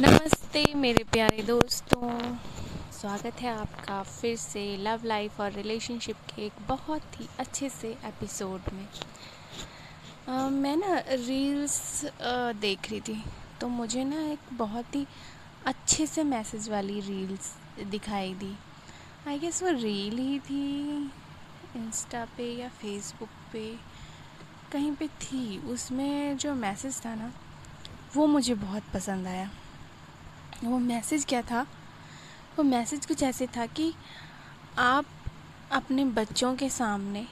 नमस्ते मेरे प्यारे दोस्तों। स्वागत है आपका फिर से लव लाइफ और रिलेशनशिप के एक बहुत ही अच्छे से एपिसोड में। आ, मैं ना रील्स आ, देख रही थी तो मुझे ना एक बहुत ही अच्छे से मैसेज वाली रील्स दिखाई दी। आई गेस वो रील ही थी इंस्टा पे या फेसबुक पे। कहीं पे थी, उसमें जो मैसेज था ना, वो मुझे बहुत पसंद आया। वो मैसेज क्या था? वो मैसेज कुछ ऐसे था कि आप अपने बच्चों के सामने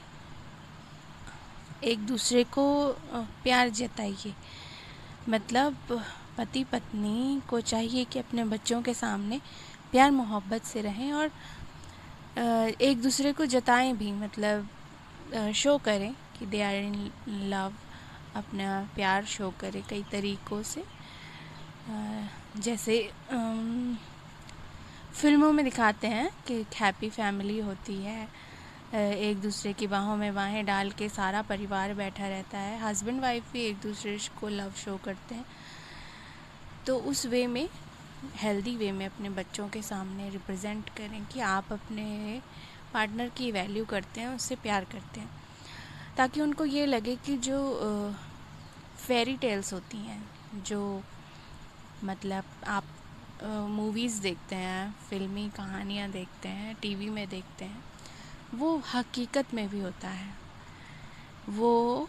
एक दूसरे को प्यार जताइए। मतलब पति पत्नी को चाहिए कि अपने बच्चों के सामने प्यार, मोहब्बत से रहें और एक दूसरे को जताएँ भी मतलब शो करें। कि दे आर इन लव अपना प्यार शो करे कई तरीक़ों से। जैसे फ़िल्मों में दिखाते हैं कि एक हैप्पी फैमिली होती है। एक दूसरे की बाहों में बाहें डाल के सारा परिवार बैठा रहता है। हस्बैंड वाइफ भी एक दूसरे को लव शो करते हैं। तो उस वे में हेल्दी वे में अपने बच्चों के सामने रिप्रेजेंट करें कि आप अपने पार्टनर की वैल्यू करते हैं, उससे प्यार करते हैं। ताकि उनको ये लगे कि जो फेरी टेल्स होती हैं, जो मतलब आप मूवीज़ देखते हैं फिल्मी कहानियाँ देखते हैं टीवी में देखते हैं, वो हकीकत में भी होता है। वो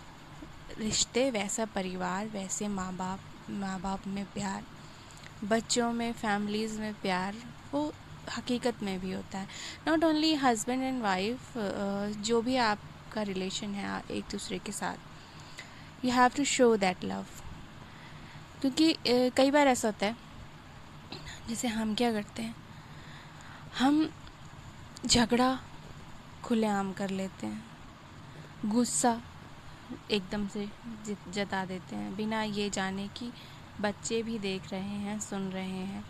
रिश्ते वैसा परिवार, वैसे माँ बाप माँ बाप में प्यार, बच्चों में फैमिलीज़ में प्यार, वो हकीकत में भी होता है। Not only husband and wife जो भी आपका रिलेशन है एक दूसरे के साथ। You have to show that love क्योंकि कई बार ऐसा होता है, जैसे हम क्या करते हैं, हम झगड़ा, खुलेआम कर लेते हैं। गुस्सा एकदम से जता देते हैं, बिना ये जाने कि बच्चे भी देख रहे हैं, सुन रहे हैं।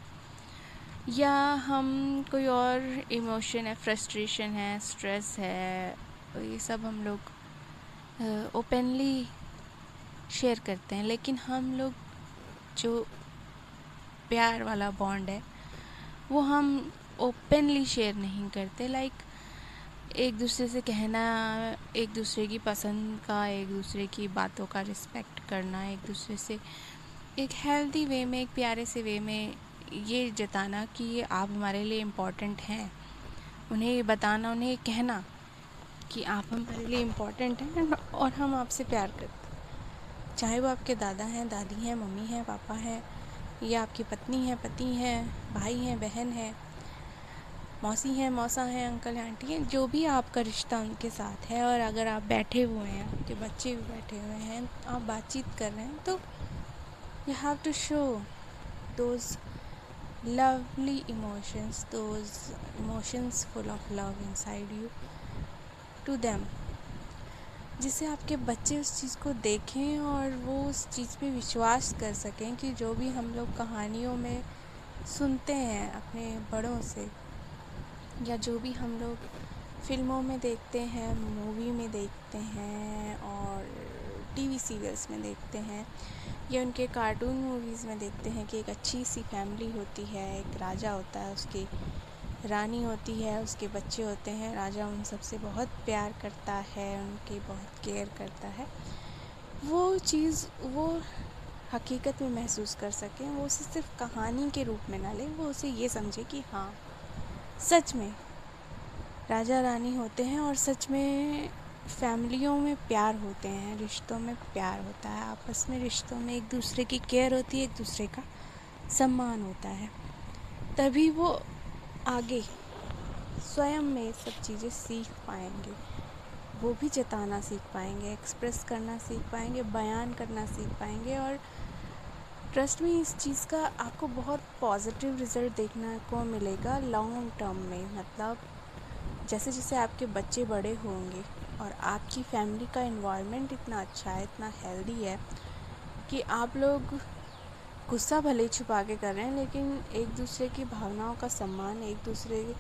या हम कोई और इमोशन है, फ्रस्ट्रेशन है, स्ट्रेस है ये सब हम लोग ओपनली शेयर करते हैं। लेकिन हम लोग जो प्यार वाला बॉन्ड है, वो हम ओपनली शेयर नहीं करते। लाइक एक दूसरे से कहना, एक दूसरे की पसंद का, एक दूसरे की बातों का रिस्पेक्ट करना, एक दूसरे से एक हेल्दी वे में, एक प्यारे से वे में ये जताना कि ये आप हमारे लिए इम्पोर्टेंट हैं। उन्हें ये बताना, उन्हें ये कहना। कि आप हमारे लिए इम्पोर्टेंट हैं और हम आपसे प्यार करते हैं। चाहे वो आपके दादा हैं, दादी हैं, मम्मी हैं, पापा हैं, या आपकी पत्नी है, पति हैं, भाई हैं, बहन है, मौसी हैं, मौसा हैं, अंकल, आंटी हैं, जो भी आपका रिश्ता उनके साथ है, और अगर आप बैठे हुए हैं, आपके बच्चे भी बैठे हुए हैं, आप बातचीत कर रहे हैं तो you have to show those lovely emotions those emotions full of love inside you to them जिससे आपके बच्चे उस चीज़ को देखें और वो उस चीज़ पे विश्वास कर सकें कि जो भी हम लोग कहानियों में सुनते हैं अपने बड़ों से, या जो भी हम लोग फ़िल्मों में देखते हैं, मूवी में देखते हैं और टीवी सीरियल्स में देखते हैं, या उनके कार्टून मूवीज़ में देखते हैं कि एक अच्छी सी फैमिली होती है, एक राजा होता है उसकी रानी होती है, उसके बच्चे होते हैं। राजा उन सबसे बहुत प्यार करता है, उनकी बहुत केयर करता है। वो चीज़, वो हकीकत में महसूस कर सकें, वो उसे सिर्फ़ कहानी के रूप में ना लें, वो उसे ये समझे कि हाँ सच में राजा रानी होते हैं और सच में फैमिलियों में प्यार होते हैं, रिश्तों में प्यार होता है। आपस में रिश्तों में एक दूसरे की केयर होती है, एक दूसरे का सम्मान होता है। तभी वो आगे स्वयं में सब चीज़ें सीख पाएँगे। वो भी जताना सीख पाएँगे एक्सप्रेस करना सीख पाएँगे, बयान करना सीख पाएँगे और ट्रस्ट में इस चीज़ का आपको बहुत पॉजिटिव रिज़ल्ट देखने को मिलेगा लॉन्ग टर्म में। मतलब जैसे जैसे आपके बच्चे बड़े होंगे और आपकी फैमिली का इन्वायरमेंट इतना अच्छा है, इतना हेल्दी है कि आप लोग गुस्सा भले ही छुपा के कर रहे हैं, लेकिन एक दूसरे की भावनाओं का सम्मान, एक दूसरे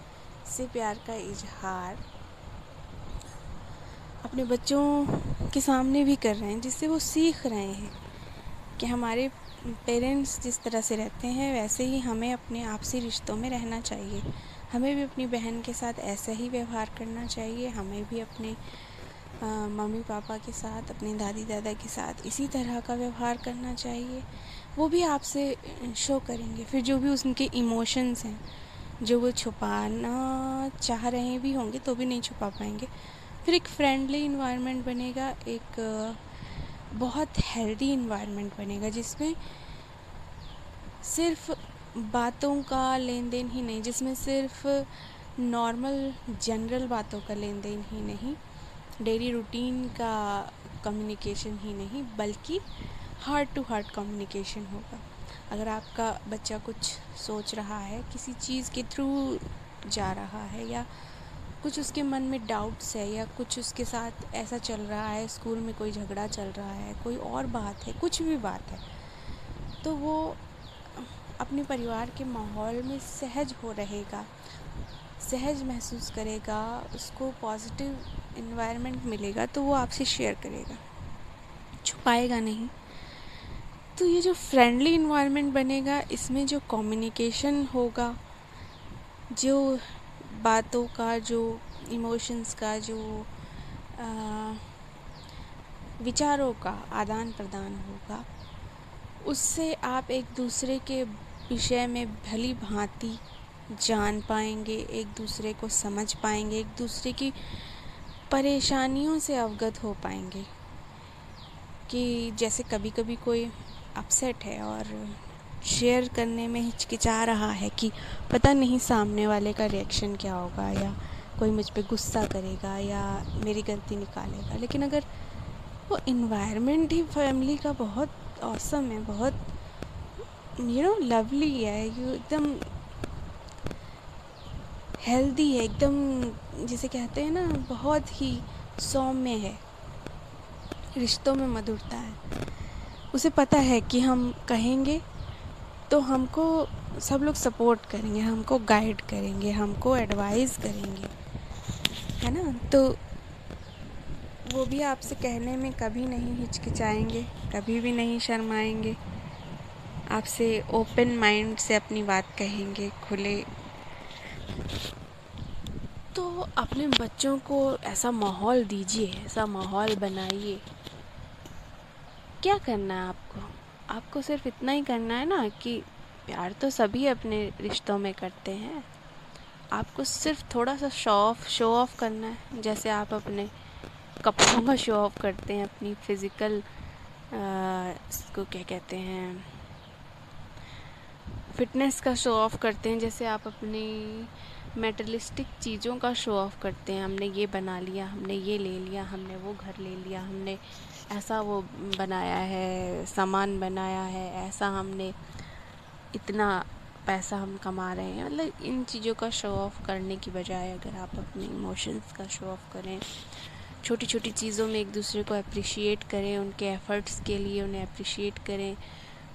से प्यार का इजहार अपने बच्चों के सामने भी कर रहे हैं, जिससे वो सीख रहे हैं कि हमारे पेरेंट्स जिस तरह से रहते हैं, वैसे ही हमें अपने आपसी रिश्तों में रहना चाहिए। हमें भी अपनी बहन के साथ ऐसा ही व्यवहार करना चाहिए, हमें भी अपने मम्मी पापा के साथ, अपने दादी दादा के साथ इसी तरह का व्यवहार करना चाहिए। वो भी आपसे शो करेंगे। फिर जो भी उनके इमोशंस हैं, जो वो छुपाना चाह रहे भी होंगे तो भी नहीं छुपा पाएँगे। फिर एक फ्रेंडली इन्वायरमेंट बनेगा, एक बहुत हेल्दी इन्वायरमेंट बनेगा, जिसमें सिर्फ़ बातों का लेन देन ही नहीं, जिसमें सिर्फ़ नॉर्मल जनरल बातों का लेन देन ही नहीं डेली रूटीन का कम्युनिकेशन ही नहीं, बल्कि हार्ट टू हार्ट कम्युनिकेशन होगा। अगर आपका बच्चा कुछ सोच रहा है, किसी चीज़ के थ्रू जा रहा है या कुछ उसके मन में डाउट्स है या कुछ उसके साथ ऐसा चल रहा है स्कूल में कोई झगड़ा चल रहा है, कोई और बात है, कुछ भी बात है तो वो अपने परिवार के माहौल में सहज हो रहेगा, सहज महसूस करेगा, उसको पॉजिटिव इन्वायरमेंट मिलेगा तो वो आपसे शेयर करेगा। छुपाएगा नहीं। तो ये जो फ्रेंडली इन्वायरमेंट बनेगा इसमें जो कम्युनिकेशन होगा जो बातों का जो इमोशंस का जो आ, विचारों का आदान प्रदान होगा उससे आप एक दूसरे के विषय में भली भांति जान पाएँगे एक दूसरे को समझ पाएँगे एक दूसरे की परेशानियों से अवगत हो पाएँगे। कि जैसे कभी कभी कोई अपसेट है और शेयर करने में हिचकिचा रहा है कि पता नहीं सामने वाले का रिएक्शन क्या होगा या कोई मुझ पर गुस्सा करेगा या मेरी गलती निकालेगा। लेकिन अगर वो इन्वायरमेंट ही फैमिली का बहुत औसम है, बहुत यू नो लवली है यू एकदम हेल्दी है, एकदम जिसे कहते हैं ना, बहुत ही सौम्य है, रिश्तों में मधुरता है। उसे पता है कि हम कहेंगे तो हमको सब लोग सपोर्ट करेंगे, हमको गाइड करेंगे, हमको एडवाइस करेंगे। है ना? तो वो भी आपसे कहने में कभी नहीं हिचकिचाएँगे, कभी भी नहीं शर्माएँगे। आपसे ओपन माइंड से अपनी बात कहेंगे, खुले। तो अपने बच्चों को ऐसा माहौल दीजिए, ऐसा माहौल बनाइए। क्या करना है आपको? आपको सिर्फ़ इतना ही करना है ना कि प्यार तो सभी अपने रिश्तों में करते हैं। आपको सिर्फ़ थोड़ा सा शो ऑफ़ शो ऑफ़ करना है। जैसे आप अपने कपड़ों का शो ऑफ़ करते हैं, अपनी फ़िज़िकल इसको क्या कहते हैं फिटनेस का शो ऑफ़ करते हैं। जैसे आप अपनी मेटलिस्टिक चीज़ों का शो ऑफ़ करते हैं। हमने ये बना लिया, हमने ये ले लिया, हमने वो घर ले लिया, हमने ऐसा वो बनाया है, सामान बनाया है, ऐसा हमने इतना पैसा हम कमा रहे हैं। मतलब इन चीज़ों का शो ऑफ़ करने की बजाय अगर आप अपने इमोशंस का शो ऑफ़ करें छोटी छोटी चीज़ों में एक दूसरे को अप्रिशिएट करें, उनके एफ़र्ट्स के लिए उन्हें अप्रिशिएट करें,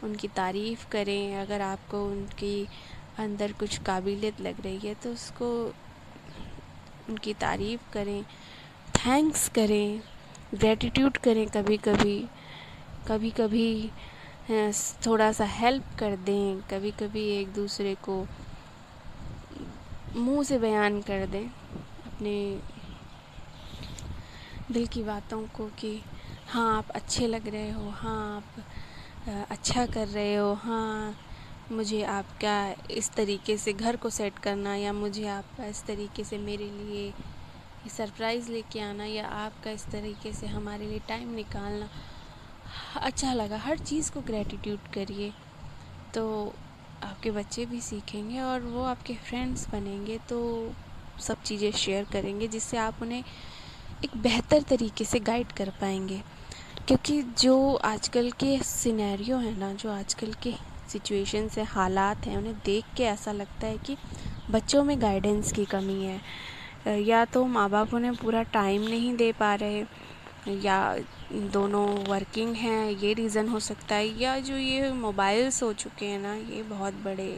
उनकी तारीफ़ करें, अगर आपको उनकी अंदर कुछ काबिलियत लग रही है तो उसको उनकी तारीफ़ करें थैंक्स करें। ग्रेटिट्यूड करें कभी कभी कभी कभी थोड़ा सा हेल्प कर दें, कभी कभी एक दूसरे को मुँह से बयान कर दें, अपने दिल की बातों को कि हाँ आप अच्छे लग रहे हो हाँ आप अच्छा कर रहे हो हाँ मुझे आपका इस तरीके से घर को सेट करना या मुझे आपका इस तरीके से मेरे लिए सरप्राइज़ लेके आना या आपका इस तरीके से हमारे लिए टाइम निकालना अच्छा लगा। हर चीज़ को ग्रेटिट्यूड करिए। तो आपके बच्चे भी सीखेंगे और वो आपके फ्रेंड्स बनेंगे तो सब चीज़ें शेयर करेंगे, जिससे आप उन्हें एक बेहतर तरीके से गाइड कर पाएँगे। क्योंकि जो आजकल के सिनेरियो है ना, जो आजकल के सिचुएशन से हालात हैं, उन्हें देख के ऐसा लगता है कि बच्चों में गाइडेंस की कमी है। या तो माँ बाप उन्हें पूरा टाइम नहीं दे पा रहे, या दोनों वर्किंग हैं, ये रीज़न हो सकता है, या जो ये मोबाइल्स हो चुके हैं ना, ये बहुत बड़े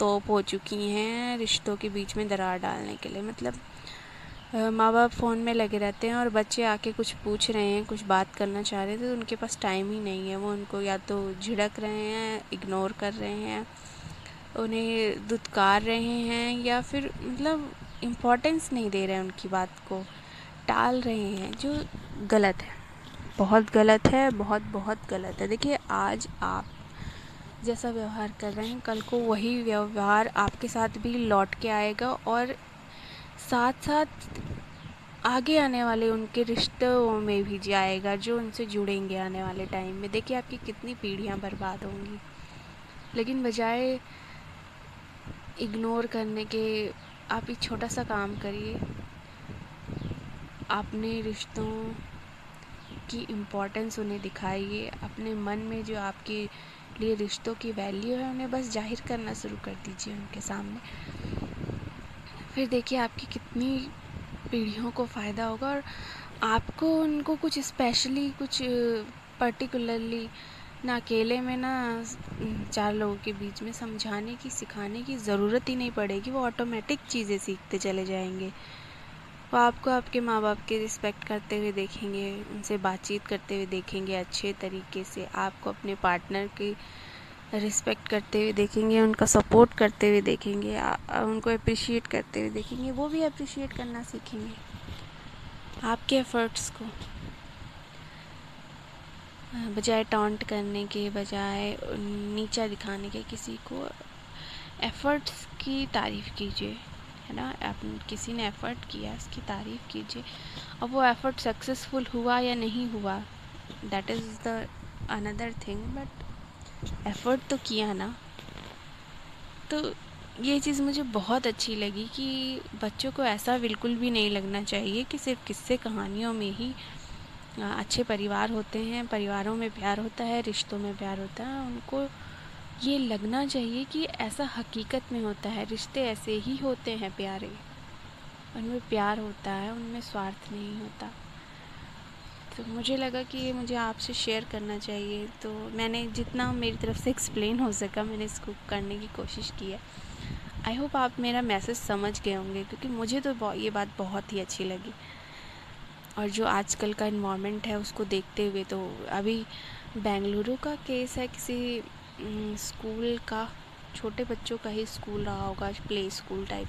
तोप हो चुकी हैं रिश्तों के बीच में दरार डालने के लिए। मतलब माँ बाप फ़ोन में लगे रहते हैं और बच्चे आके कुछ पूछ रहे हैं, कुछ बात करना चाह रहे थे तो उनके पास टाइम ही नहीं है। वो उनको या तो झिड़क रहे हैं इग्नोर कर रहे हैं, उन्हें दुत्कार रहे हैं, या फिर मतलब इम्पोर्टेंस नहीं दे रहे हैं उनकी बात को। टाल रहे हैं जो गलत है। बहुत गलत है, बहुत बहुत गलत है। देखिए, आज आप जैसा व्यवहार कर रहे हैं, कल को वही व्यवहार आपके साथ भी लौट के आएगा और साथ साथ आगे आने वाले उनके रिश्तों में भी जाएगा जो उनसे जुड़ेंगे आने वाले टाइम में। देखिए, आपकी कितनी पीढ़ियाँ बर्बाद होंगी। लेकिन बजाय इग्नोर करने के आप एक छोटा सा काम करिए। अपने रिश्तों की इम्पोर्टेंस उन्हें दिखाइए। अपने मन में जो आपके लिए रिश्तों की वैल्यू है, उन्हें बस ज़ाहिर करना शुरू कर दीजिए उनके सामने। फिर देखिए आपकी कितनी पीढ़ियों को फ़ायदा होगा और आपको उनको कुछ स्पेशली कुछ पर्टिकुलरली ना अकेले में ना चार लोगों के बीच में समझाने की, सिखाने की ज़रूरत ही नहीं पड़ेगी। वो ऑटोमेटिक चीज़ें सीखते चले जाएँगे। वो आपको आपके माँ बाप के रिस्पेक्ट करते हुए देखेंगे, उनसे बातचीत करते हुए देखेंगे, अच्छे तरीके से आपको अपने पार्टनर की रिस्पेक्ट करते हुए देखेंगे, उनका सपोर्ट करते हुए देखेंगे उनको अप्रिशिएट करते हुए देखेंगे, वो भी अप्रिशिएट करना सीखेंगे। आपके एफ़र्ट्स को। बजाय टॉन्ट करने के, बजाय नीचा दिखाने के, किसी को एफ़र्ट्स की तारीफ़ कीजिए, है ना? आप, किसी ने एफ़र्ट किया, उसकी तारीफ़ कीजिए। अब वो एफ़र्ट सक्सेसफुल हुआ या नहीं हुआ that is the another thing but effort तो किया ना। तो ये चीज़ मुझे बहुत अच्छी लगी कि बच्चों को ऐसा बिल्कुल भी नहीं लगना चाहिए कि सिर्फ़ किस्से कहानियों में ही अच्छे परिवार होते हैं, परिवारों में प्यार होता है, रिश्तों में प्यार होता है, उनको ये लगना चाहिए कि ऐसा हकीकत में होता है, रिश्ते ऐसे ही होते हैं प्यारे। उनमें प्यार होता है, उनमें स्वार्थ नहीं होता। तो मुझे लगा कि मुझे आपसे शेयर करना चाहिए तो मैंने जितना मेरी तरफ़ से एक्सप्लेन हो सका, मैंने इसको करने की कोशिश की है। आई होप आप मेरा मैसेज समझ गए होंगे, क्योंकि मुझे तो ये बात बहुत ही अच्छी लगी। और जो आजकल का इन्वामेंट है उसको देखते हुए तो अभी बेंगलुरु का केस है किसी स्कूल का, छोटे बच्चों का ही स्कूल रहा होगा प्ले स्कूल टाइप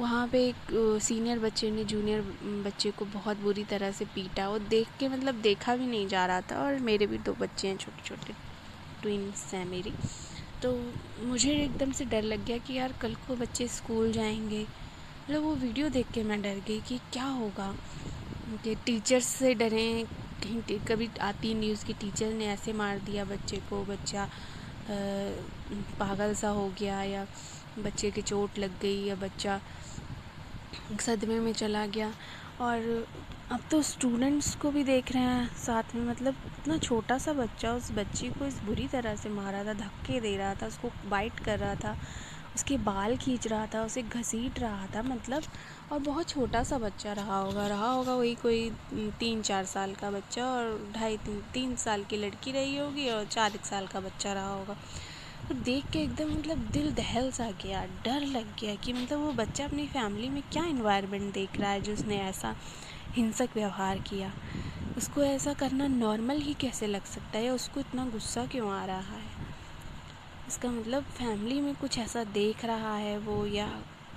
वहाँ पे एक सीनियर बच्चे ने जूनियर बच्चे को बहुत बुरी तरह से पीटा। वो देख के मतलब देखा भी नहीं जा रहा था और मेरे भी दो बच्चे हैं छोटे छोटे ट्विंस हैं मेरी। तो मुझे एकदम से डर लग गया कि यार कल को बच्चे स्कूल जाएँगे। मतलब वो वीडियो देख के मैं डर गई कि क्या होगा। कि टीचर्स से डरें, कहीं कभी आती न्यूज़ की टीचर ने ऐसे मार दिया बच्चे को, बच्चा पागल सा हो गया या बच्चे की चोट लग गई या बच्चा सदमे में चला गया। और अब तो स्टूडेंट्स को भी देख रहे हैं साथ में मतलब इतना छोटा सा बच्चा उस बच्ची को इस बुरी तरह से मारा था, धक्के दे रहा था, उसको बाइट कर रहा था। उसके बाल खींच रहा था, उसे घसीट रहा था मतलब और बहुत छोटा सा बच्चा रहा होगा रहा होगा वही कोई तीन चार साल का बच्चा और ढाई तीन तीन साल की लड़की रही होगी और चार एक साल का बच्चा रहा होगा। तो देख के एकदम मतलब दिल दहल सा गया, डर लग गया कि मतलब वो बच्चा अपनी फैमिली में क्या इन्वायरमेंट देख रहा है जो उसने ऐसा हिंसक व्यवहार किया। उसको ऐसा करना नॉर्मल ही कैसे लग सकता है उसको इतना गुस्सा क्यों आ रहा है? इसका मतलब फैमिली में कुछ ऐसा देख रहा है वो, या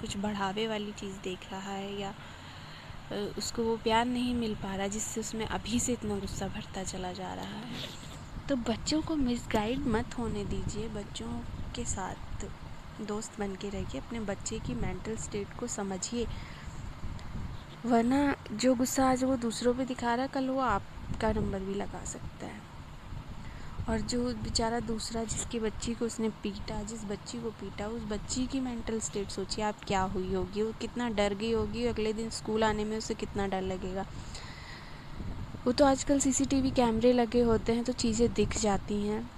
कुछ बढ़ावे वाली चीज़ देख रहा है, या उसको वो प्यार नहीं मिल पा रहा जिससे उसमें अभी से इतना गुस्सा भरता चला जा रहा है। तो बच्चों को मिसगाइड मत होने दीजिए। बच्चों के साथ दोस्त बन के रहिए। अपने बच्चे की मेंटल स्टेट को समझिए। वरना जो गुस्सा आज वो दूसरों पे दिखा रहा है, कल वो आपका नंबर भी लगा सकता है। और जो बेचारा दूसरा जिसकी बच्ची को उसने पीटा, जिस बच्ची को पीटा, उस बच्ची की मेंटल स्टेट सोचिए आप क्या हुई होगी? वो कितना डर गई होगी, अगले दिन स्कूल आने में उसे कितना डर लगेगा? वो तो आजकल सीसीटीवी कैमरे लगे होते हैं तो चीज़ें दिख जाती हैं,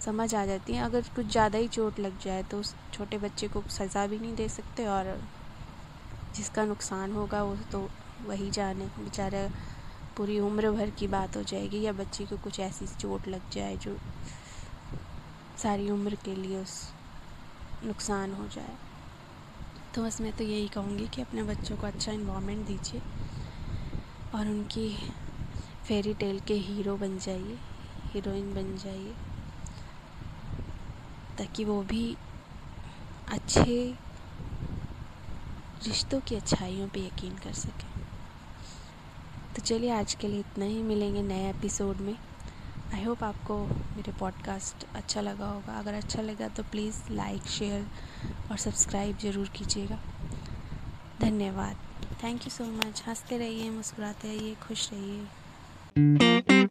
समझ आ जाती हैं। अगर कुछ ज़्यादा ही चोट लग जाए तो उस छोटे बच्चे को सज़ा भी नहीं दे सकते और जिसका नुकसान होगा वो तो वही जाने, बेचारा पूरी उम्र भर की बात हो जाएगी या बच्चे को कुछ ऐसी चोट लग जाए जो सारी उम्र के लिए उस नुकसान हो जाए। तो बस मैं तो यही कहूँगी कि अपने बच्चों को अच्छा इन्वामेंट दीजिए और उनकी फेरी टेल के हीरो बन जाइए हीरोइन बन जाइए, ताकि वो भी अच्छे रिश्तों की अच्छाइयों पे यकीन कर सकें। तो चलिए आज के लिए इतना ही, मिलेंगे नए एपिसोड में। आई होप आपको मेरे पॉडकास्ट अच्छा लगा होगा। अगर अच्छा लगा तो प्लीज़ लाइक शेयर और सब्सक्राइब ज़रूर कीजिएगा। धन्यवाद। थैंक यू सो मच हँसते रहिए, मुस्कुराते रहिए, खुश रहिए।